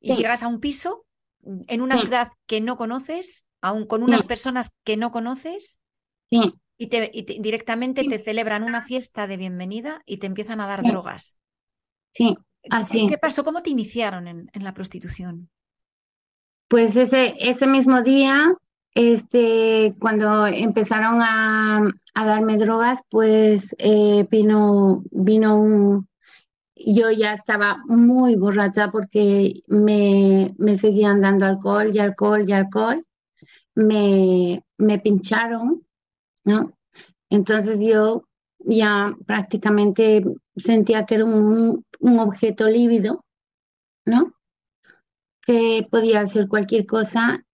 [SPEAKER 3] Y sí. llegas a un piso en una sí. ciudad que no conoces, aún con unas sí. personas que no conoces,
[SPEAKER 6] Sí.
[SPEAKER 3] Y, te, y te, directamente te celebran una fiesta de bienvenida y te empiezan a dar drogas.
[SPEAKER 6] Sí, así.
[SPEAKER 3] ¿Qué pasó? ¿Cómo te iniciaron en, en la prostitución?
[SPEAKER 6] Pues ese, ese mismo día, este, cuando empezaron a, a darme drogas, pues eh, vino, vino un, yo ya estaba muy borracha porque me, me seguían dando alcohol y alcohol y alcohol. Me, me pincharon, ¿no? Entonces yo ya prácticamente sentía que era un, un objeto lívido, ¿no? Que podía hacer cualquier cosa.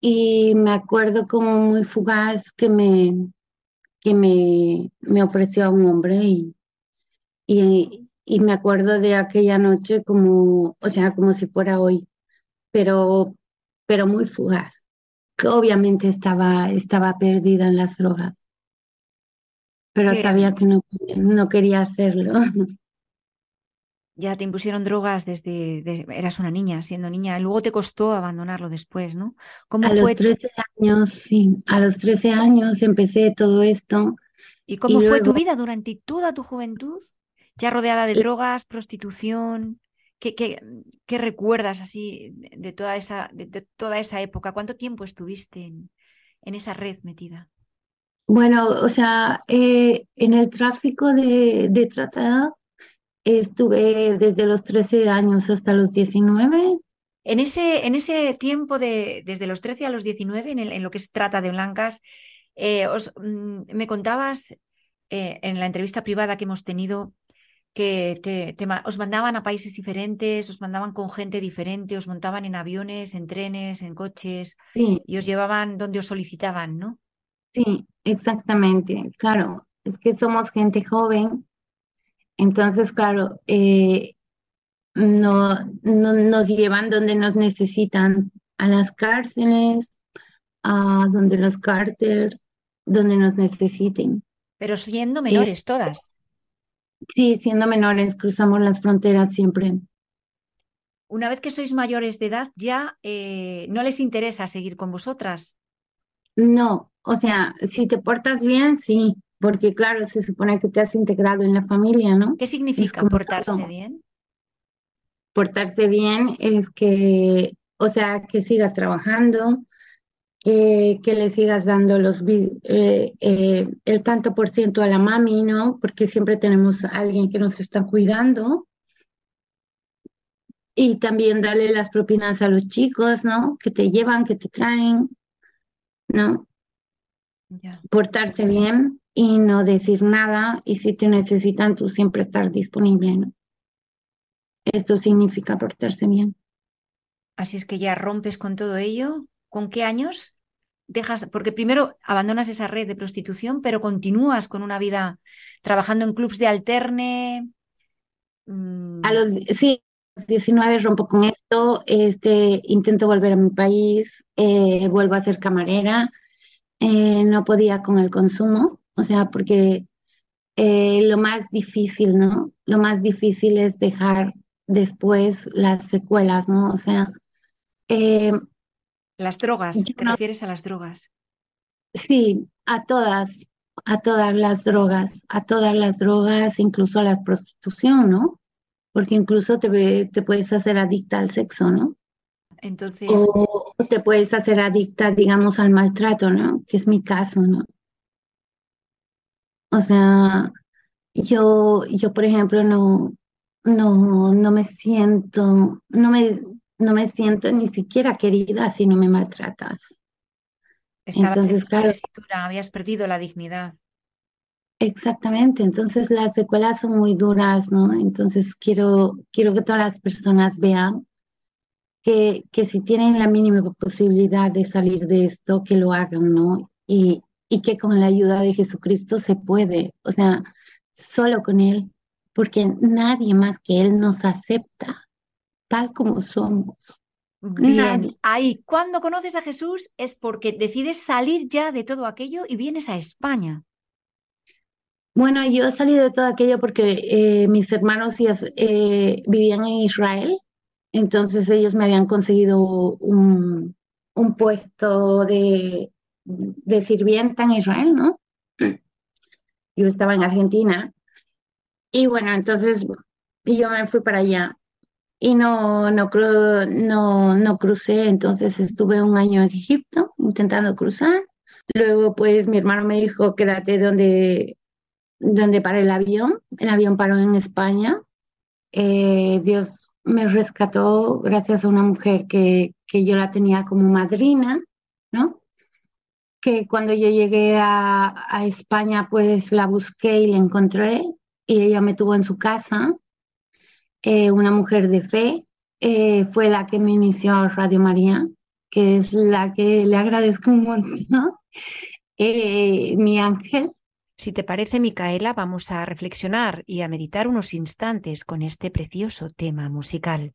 [SPEAKER 6] Y me acuerdo como muy fugaz que me, que me, me ofreció a un hombre y, y, me acuerdo de aquella noche como, o sea, como si fuera hoy, pero, pero muy fugaz, que obviamente estaba, estaba perdida en las drogas, pero sabía que no, no quería hacerlo.
[SPEAKER 3] Ya te impusieron drogas desde, de- eras una niña, siendo niña. Luego te costó abandonarlo después, ¿no? ¿Cómo
[SPEAKER 6] A
[SPEAKER 3] fue
[SPEAKER 6] los 13 años, sí, a los 13 años empecé todo esto
[SPEAKER 3] y cómo
[SPEAKER 6] y
[SPEAKER 3] fue tu vida durante toda tu juventud? Ya rodeada de
[SPEAKER 6] y-
[SPEAKER 3] drogas, prostitución. ¿Qué, qué, qué recuerdas así de, de toda esa, de, de toda esa época? ¿Cuánto tiempo estuviste en, en esa red metida?
[SPEAKER 6] Bueno, o sea, eh, en el tráfico de, de trata estuve desde los 13 años hasta los 19.
[SPEAKER 3] En ese, en ese tiempo de desde los 13 a los 19, en, el- en lo que se trata de blancas, eh, os, mm, me contabas eh, en la entrevista privada que hemos tenido que te, os mandaban a países diferentes, os mandaban con gente diferente, os montaban en aviones, en trenes, en coches
[SPEAKER 6] Sí,
[SPEAKER 3] y os llevaban donde os solicitaban, ¿no?
[SPEAKER 6] Sí, exactamente. Claro, es que somos gente joven, entonces, claro, eh, no, no nos llevan donde nos necesitan, a las cárceles, a donde los cárteres, donde nos necesiten.
[SPEAKER 3] Pero siendo
[SPEAKER 6] Y
[SPEAKER 3] menores todas.
[SPEAKER 6] sí, siendo menores, cruzamos las fronteras siempre.
[SPEAKER 3] Una vez que sois mayores de edad, ya eh, no les interesa seguir con vosotras.
[SPEAKER 6] No, o sea, si te portas bien, sí, porque claro, se supone que te has integrado en la familia, ¿no?
[SPEAKER 3] ¿Qué significa portarse
[SPEAKER 6] todo.
[SPEAKER 3] bien?
[SPEAKER 6] Portarse bien es que, o sea, que sigas trabajando, que, que le sigas dando los, eh, eh, el tanto por ciento a la mami, ¿no? Porque siempre tenemos a alguien que nos está cuidando. Y también darle las propinas a los chicos, ¿no? Que te llevan, que te traen, ¿no? Portarse bien y no decir nada y si te necesitan tú siempre estar disponible, ¿no? Esto significa portarse bien.
[SPEAKER 3] Así es que ya rompes con todo ello. ¿Con qué años dejas? Porque primero abandonas esa red de prostitución, pero continúas con una vida trabajando en clubs de alterne.
[SPEAKER 6] A
[SPEAKER 3] mm,
[SPEAKER 6] los, sí, a los 19 rompo con esto, este, intento volver a mi país, eh, vuelvo a ser camarera, eh, no podía con el consumo, o sea, porque eh, lo más difícil, ¿no? Lo más difícil es dejar después las secuelas, ¿no? O sea, eh,
[SPEAKER 3] Las drogas, te
[SPEAKER 6] no
[SPEAKER 3] refieres a las drogas.
[SPEAKER 6] Sí, a todas, a todas las drogas, a todas las drogas, incluso a la prostitución, ¿no? porque incluso te, te puedes hacer adicta al sexo, ¿no?
[SPEAKER 3] Entonces,
[SPEAKER 6] O te puedes hacer adicta, digamos, al maltrato, ¿no? Que es mi caso, ¿no? O sea, yo, yo por ejemplo, no, no, no me siento, no me, no me siento ni siquiera querida si no me maltratas.
[SPEAKER 3] estabas en
[SPEAKER 6] Entonces, claro,
[SPEAKER 3] tesitura, habías perdido la dignidad.
[SPEAKER 6] exactamente. Entonces las secuelas son muy duras, ¿no? Entonces quiero, quiero que todas las personas vean que, que si tienen la mínima posibilidad de salir de esto, que lo hagan, ¿no? Y, y que con la ayuda de Jesucristo se puede, o sea, solo con Él, porque nadie más que Él nos acepta tal como somos.
[SPEAKER 3] Bien,
[SPEAKER 6] Nadie.
[SPEAKER 3] ahí, cuando conoces a Jesús es porque decides salir ya de todo aquello y vienes a España.
[SPEAKER 6] Bueno, yo salí de todo aquello porque eh, mis hermanos ya, eh, vivían en Israel, entonces ellos me habían conseguido un, un puesto de, de sirvienta en Israel, ¿no? Yo estaba en Argentina y bueno, entonces yo me fui para allá y no, no, cru- no, no crucé, entonces estuve un año en Egipto intentando cruzar. Luego, pues mi hermano me dijo, quédate donde, donde para el avión. El avión paró en España. Eh, Dios me rescató gracias a una mujer que, que yo la tenía como madrina, ¿no? Que cuando yo llegué a, España, pues la busqué y la encontré y ella me tuvo en su casa. Eh, una mujer de fe eh, fue la que me inició Radio María, que es la que le agradezco un montón. Eh, mi ángel.
[SPEAKER 3] Si te parece, Micaela, vamos a reflexionar y a meditar unos instantes con este precioso tema musical.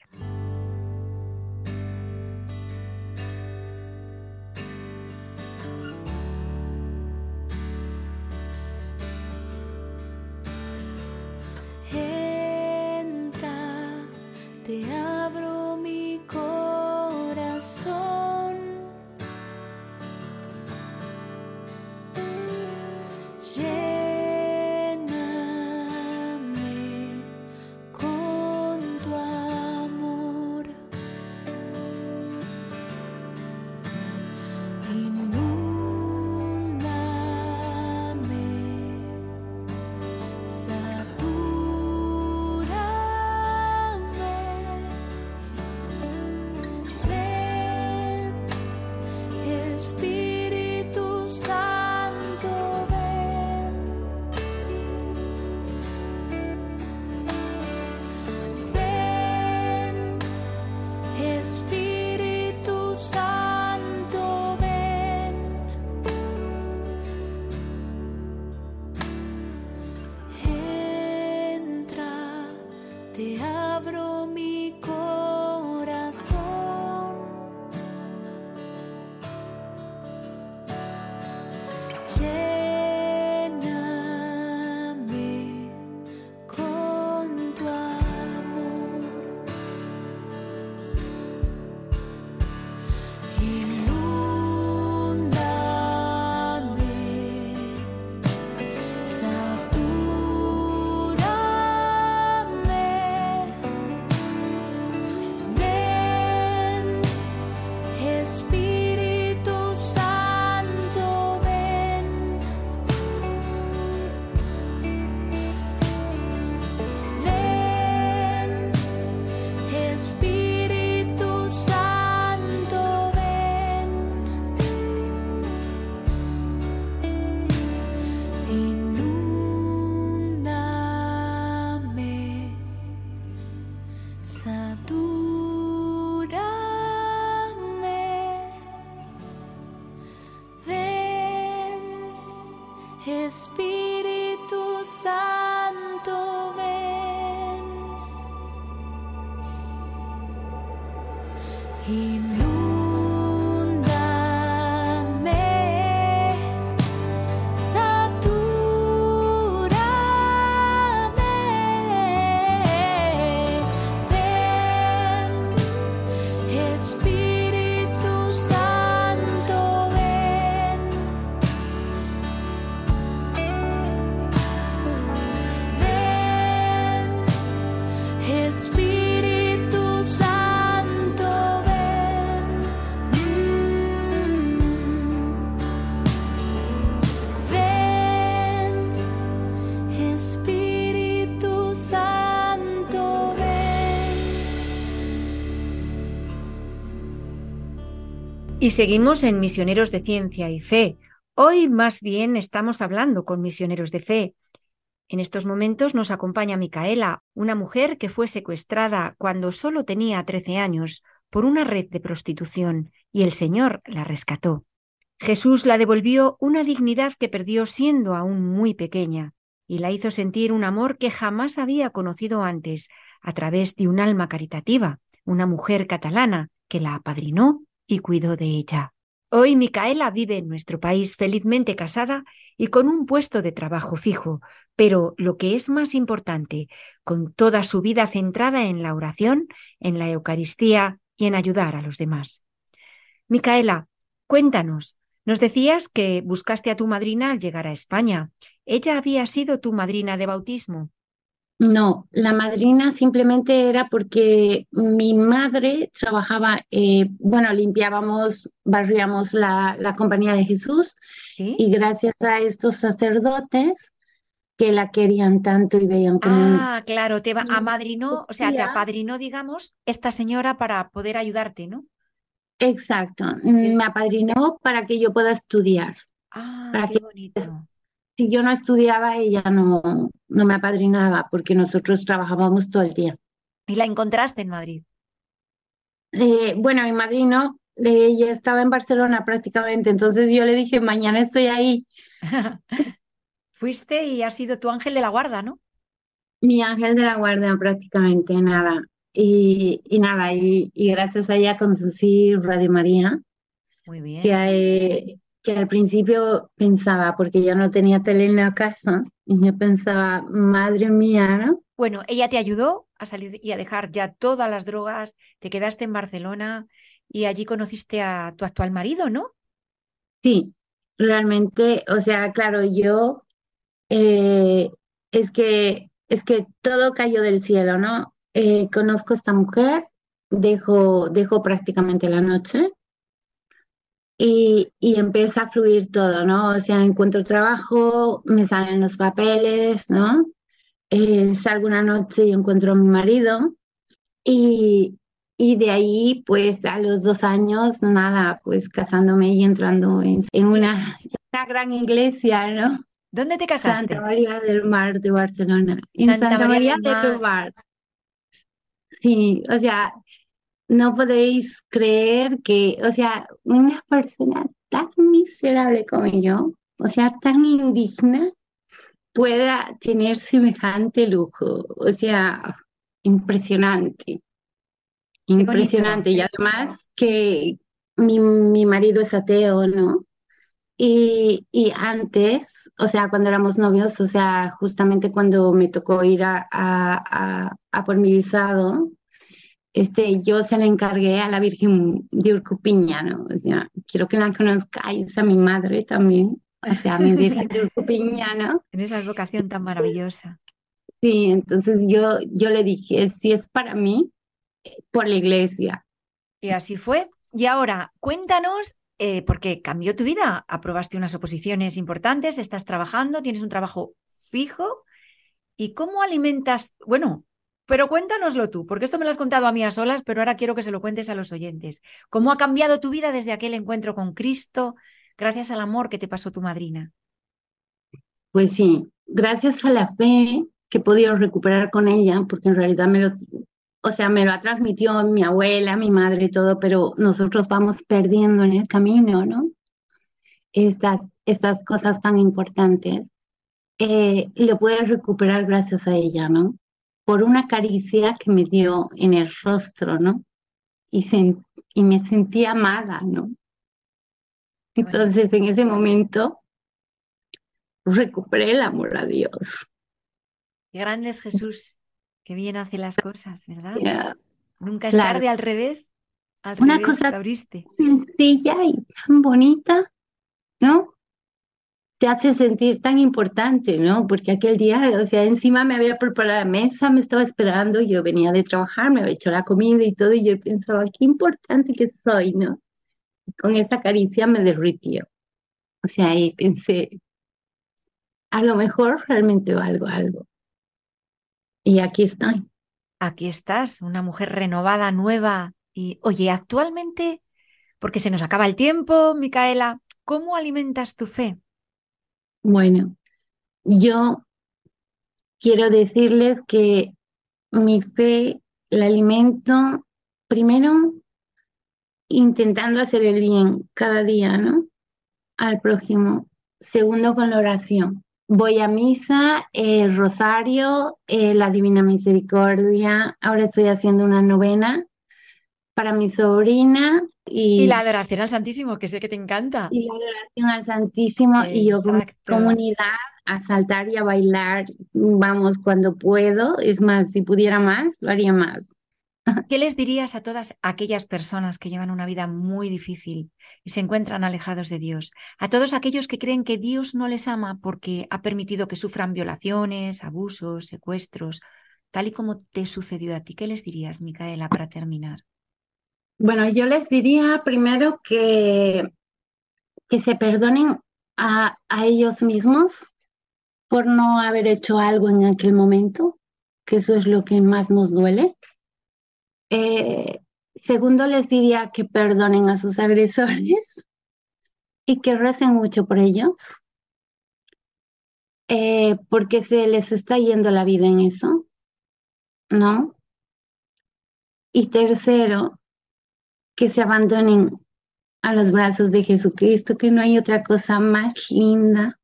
[SPEAKER 5] Te abro speak.
[SPEAKER 3] Y seguimos en Misioneros de Ciencia y Fe. Hoy más bien estamos hablando con misioneros de fe. En estos momentos nos acompaña Micaela, una mujer que fue secuestrada cuando solo tenía 13 años por una red de prostitución y el Señor la rescató. Jesús la devolvió una dignidad que perdió siendo aún muy pequeña y la hizo sentir un amor que jamás había conocido antes a través de un alma caritativa, una mujer catalana que la apadrinó y cuidó de ella. Hoy Micaela vive en nuestro país felizmente casada y con un puesto de trabajo fijo, pero lo que es más importante, con toda su vida centrada en la oración, en la Eucaristía y en ayudar a los demás. Micaela, cuéntanos, nos decías que buscaste a tu madrina al llegar a España. ¿Ella había sido tu madrina de bautismo?
[SPEAKER 6] No, la madrina simplemente era porque mi madre trabajaba, eh, bueno, limpiábamos, barríamos la, la Compañía de Jesús
[SPEAKER 3] ¿Sí?
[SPEAKER 6] y gracias a estos sacerdotes que la querían tanto y veían como
[SPEAKER 3] Ah, claro, te va, amadrinó, o sea, te apadrinó, digamos, esta señora para poder ayudarte, ¿no?
[SPEAKER 6] Exacto, me apadrinó para que yo pueda estudiar.
[SPEAKER 3] Ah,
[SPEAKER 6] Para
[SPEAKER 3] qué
[SPEAKER 6] que-
[SPEAKER 3] bonito.
[SPEAKER 6] Si yo no estudiaba, ella no, no me apadrinaba porque nosotros trabajábamos todo el día.
[SPEAKER 3] Y la encontraste en Madrid.
[SPEAKER 6] Eh, bueno, mi madrino, eh, ella estaba en Barcelona prácticamente, entonces yo le dije, mañana estoy ahí.
[SPEAKER 3] Fuiste y has sido tu ángel de la guarda, ¿no?
[SPEAKER 6] Mi ángel de la guardia prácticamente, nada. Y, y nada, y, y gracias a ella conocí Radio María,
[SPEAKER 3] Muy bien.
[SPEAKER 6] que, eh, que al principio pensaba, porque yo no tenía tele en la casa, y yo pensaba, madre mía, ¿no?
[SPEAKER 3] Bueno, ella te ayudó a salir y a dejar ya todas las drogas, te quedaste en Barcelona y allí conociste a tu actual marido, ¿no?
[SPEAKER 6] Sí, realmente, o sea, claro, yo eh, es que es que todo cayó del cielo, ¿no? Eh, conozco a esta mujer, dejo, dejo prácticamente la noche y, y empieza a fluir todo, ¿no? O sea, encuentro trabajo, me salen los papeles, ¿no? Eh, salgo una noche y encuentro a mi marido y, y de ahí, pues a los dos años, nada, pues casándome y entrando en, en una, una gran iglesia, ¿no?
[SPEAKER 3] ¿Dónde te
[SPEAKER 6] Santa
[SPEAKER 3] casaste?
[SPEAKER 6] María del Mar de Barcelona. En
[SPEAKER 3] Santa
[SPEAKER 6] Santa
[SPEAKER 3] María
[SPEAKER 6] María
[SPEAKER 3] del
[SPEAKER 6] del
[SPEAKER 3] Mar.
[SPEAKER 6] Mar. Sí, o sea, no podéis creer que, o sea, una persona tan miserable como yo, o sea, tan indigna, pueda tener semejante lujo. O sea, impresionante. Impresionante. Y además que mi, mi marido es ateo, ¿no? Y, y antes, o sea, cuando éramos novios, o sea, justamente cuando me tocó ir a, a, a, a por mi visado, este, yo se le encargué a la Virgen de Urcupiña, ¿no? O sea, quiero que la conozcáis a mi madre también, o sea, a mi Virgen de Urcupiña, ¿no?
[SPEAKER 3] En esa vocación tan maravillosa.
[SPEAKER 6] Sí, entonces yo, yo le dije, si es para mí, por la iglesia.
[SPEAKER 3] Y así fue. Y ahora, cuéntanos, eh, porque cambió tu vida, aprobaste unas oposiciones importantes, estás trabajando, tienes un trabajo fijo. ¿Y cómo alimentas? Bueno, pero cuéntanoslo tú, porque esto me lo has contado a mí a solas, pero ahora quiero que se lo cuentes a los oyentes. ¿Cómo ha cambiado tu vida desde aquel encuentro con Cristo, gracias al amor que te pasó tu madrina?
[SPEAKER 6] Pues sí, gracias a la fe que he podido recuperar con ella, porque en realidad me lo, o sea, me lo ha transmitido mi abuela, mi madre, todo, pero nosotros vamos perdiendo en el camino, ¿no? Estas, estas cosas tan importantes. Eh, y lo pude recuperar gracias a ella, ¿no? Por una caricia que me dio en el rostro, ¿no? Y, sen- y me sentí amada, ¿no? Entonces, en ese momento, recuperé el amor a Dios.
[SPEAKER 3] Qué grande es Jesús, qué bien hace las cosas, ¿verdad?
[SPEAKER 6] Ya.
[SPEAKER 3] Nunca es
[SPEAKER 6] Claro.
[SPEAKER 3] tarde, al revés. Al
[SPEAKER 6] Una
[SPEAKER 3] revés,
[SPEAKER 6] cosa sencilla y tan bonita, ¿no? Te hace sentir tan importante, ¿no? Porque aquel día, o sea, encima me había preparado la mesa, me estaba esperando, yo venía de trabajar, me había hecho la comida y todo, y yo pensaba, qué importante que soy, ¿no? Con esa caricia me derritió. O sea, y pensé, a lo mejor realmente valgo algo. Y aquí estoy.
[SPEAKER 3] Aquí estás, una mujer renovada, nueva. Y oye, actualmente, porque se nos acaba el tiempo, Micaela. ¿Cómo alimentas tu fe?
[SPEAKER 6] Bueno, yo quiero decirles que mi fe la alimento primero intentando hacer el bien cada día, ¿no? Al prójimo. Segundo, con la oración. Voy a misa, el rosario, eh, la Divina Misericordia. Ahora estoy haciendo una novena para mi sobrina. Y,
[SPEAKER 3] y la adoración al Santísimo, que sé que te encanta.
[SPEAKER 6] Y la adoración al Santísimo y yo con comunidad a saltar y a bailar, vamos, cuando puedo. Es más, si pudiera más, lo haría más.
[SPEAKER 3] ¿Qué les dirías a todas aquellas personas que llevan una vida muy difícil y se encuentran alejados de Dios? A todos aquellos que creen que Dios no les ama porque ha permitido que sufran violaciones, abusos, secuestros, tal y como te sucedió a ti. ¿Qué les dirías, Micaela, para terminar?
[SPEAKER 6] Bueno, yo les diría primero que, que se perdonen a, a ellos mismos por no haber hecho algo en aquel momento, que eso es lo que más nos duele eh, segundo, les diría que perdonen a sus agresores y que recen mucho por ellos, eh, porque se les está yendo la vida en eso, ¿no? Y tercero, que se abandonen a los brazos de Jesucristo, que no hay otra cosa más linda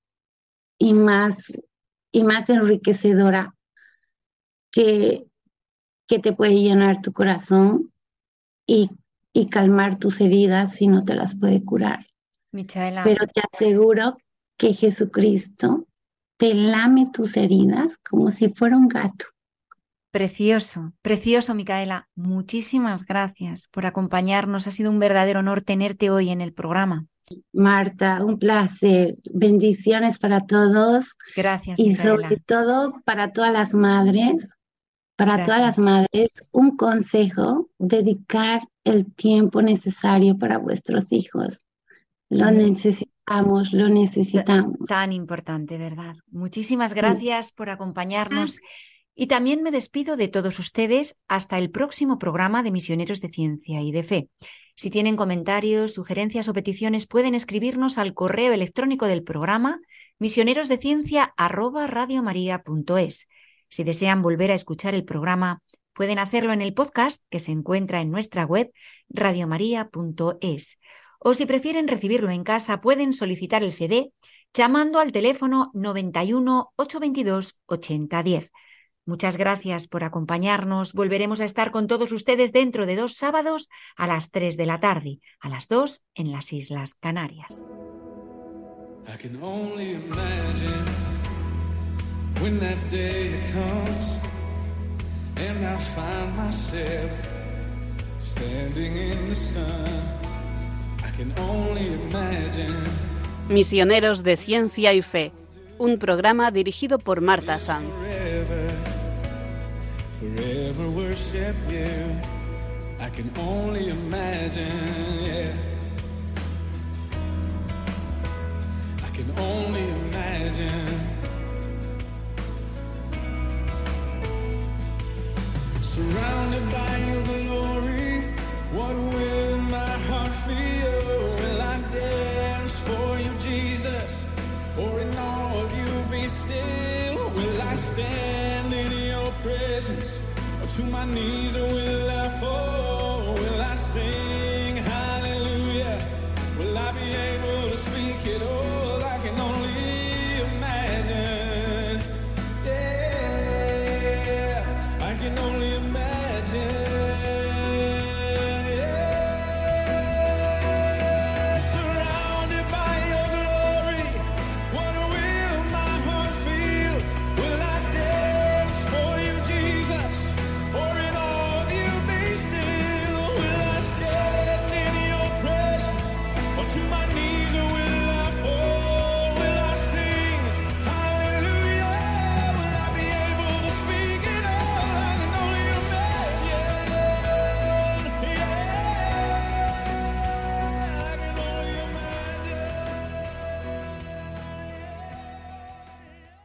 [SPEAKER 6] y más, y más enriquecedora que que te puede llenar tu corazón y, y calmar tus heridas si no te las puede curar.
[SPEAKER 3] Michaela.
[SPEAKER 6] Pero te aseguro que Jesucristo te lame tus heridas como si fuera un gato.
[SPEAKER 3] Precioso, precioso, Micaela. Muchísimas gracias por acompañarnos. Ha sido un verdadero honor tenerte hoy en el programa.
[SPEAKER 6] Marta, un placer. Bendiciones para todos.
[SPEAKER 3] Gracias.
[SPEAKER 6] Y sobre todo para todas las madres para todas las madres, un consejo, dedicar el tiempo necesario para vuestros hijos. Lo necesitamos, lo necesitamos.
[SPEAKER 3] Tan importante, ¿verdad? Muchísimas gracias por acompañarnos. Y también me despido de todos ustedes hasta el próximo programa de Misioneros de Ciencia y de Fe. Si tienen comentarios, sugerencias o peticiones, pueden escribirnos al correo electrónico del programa misionerosdeciencia@radiomaria.es. Si desean volver a escuchar el programa, pueden hacerlo en el podcast que se encuentra en nuestra web radiomaria.es. O si prefieren recibirlo en casa, pueden solicitar el CD llamando al teléfono 91 822 8010. Muchas gracias por acompañarnos. Volveremos a estar con todos ustedes dentro de dos sábados a las 3 de la tarde, a las 2 en las Islas Canarias. when that day comes and I find myself standing in the sun, I can only imagine.
[SPEAKER 2] Misioneros de Ciencia y Fe, un programa dirigido por Marta Sanz. Worship you. I can only imagine, yeah. I can only imagine. Surrounded by your to my knees will love fall?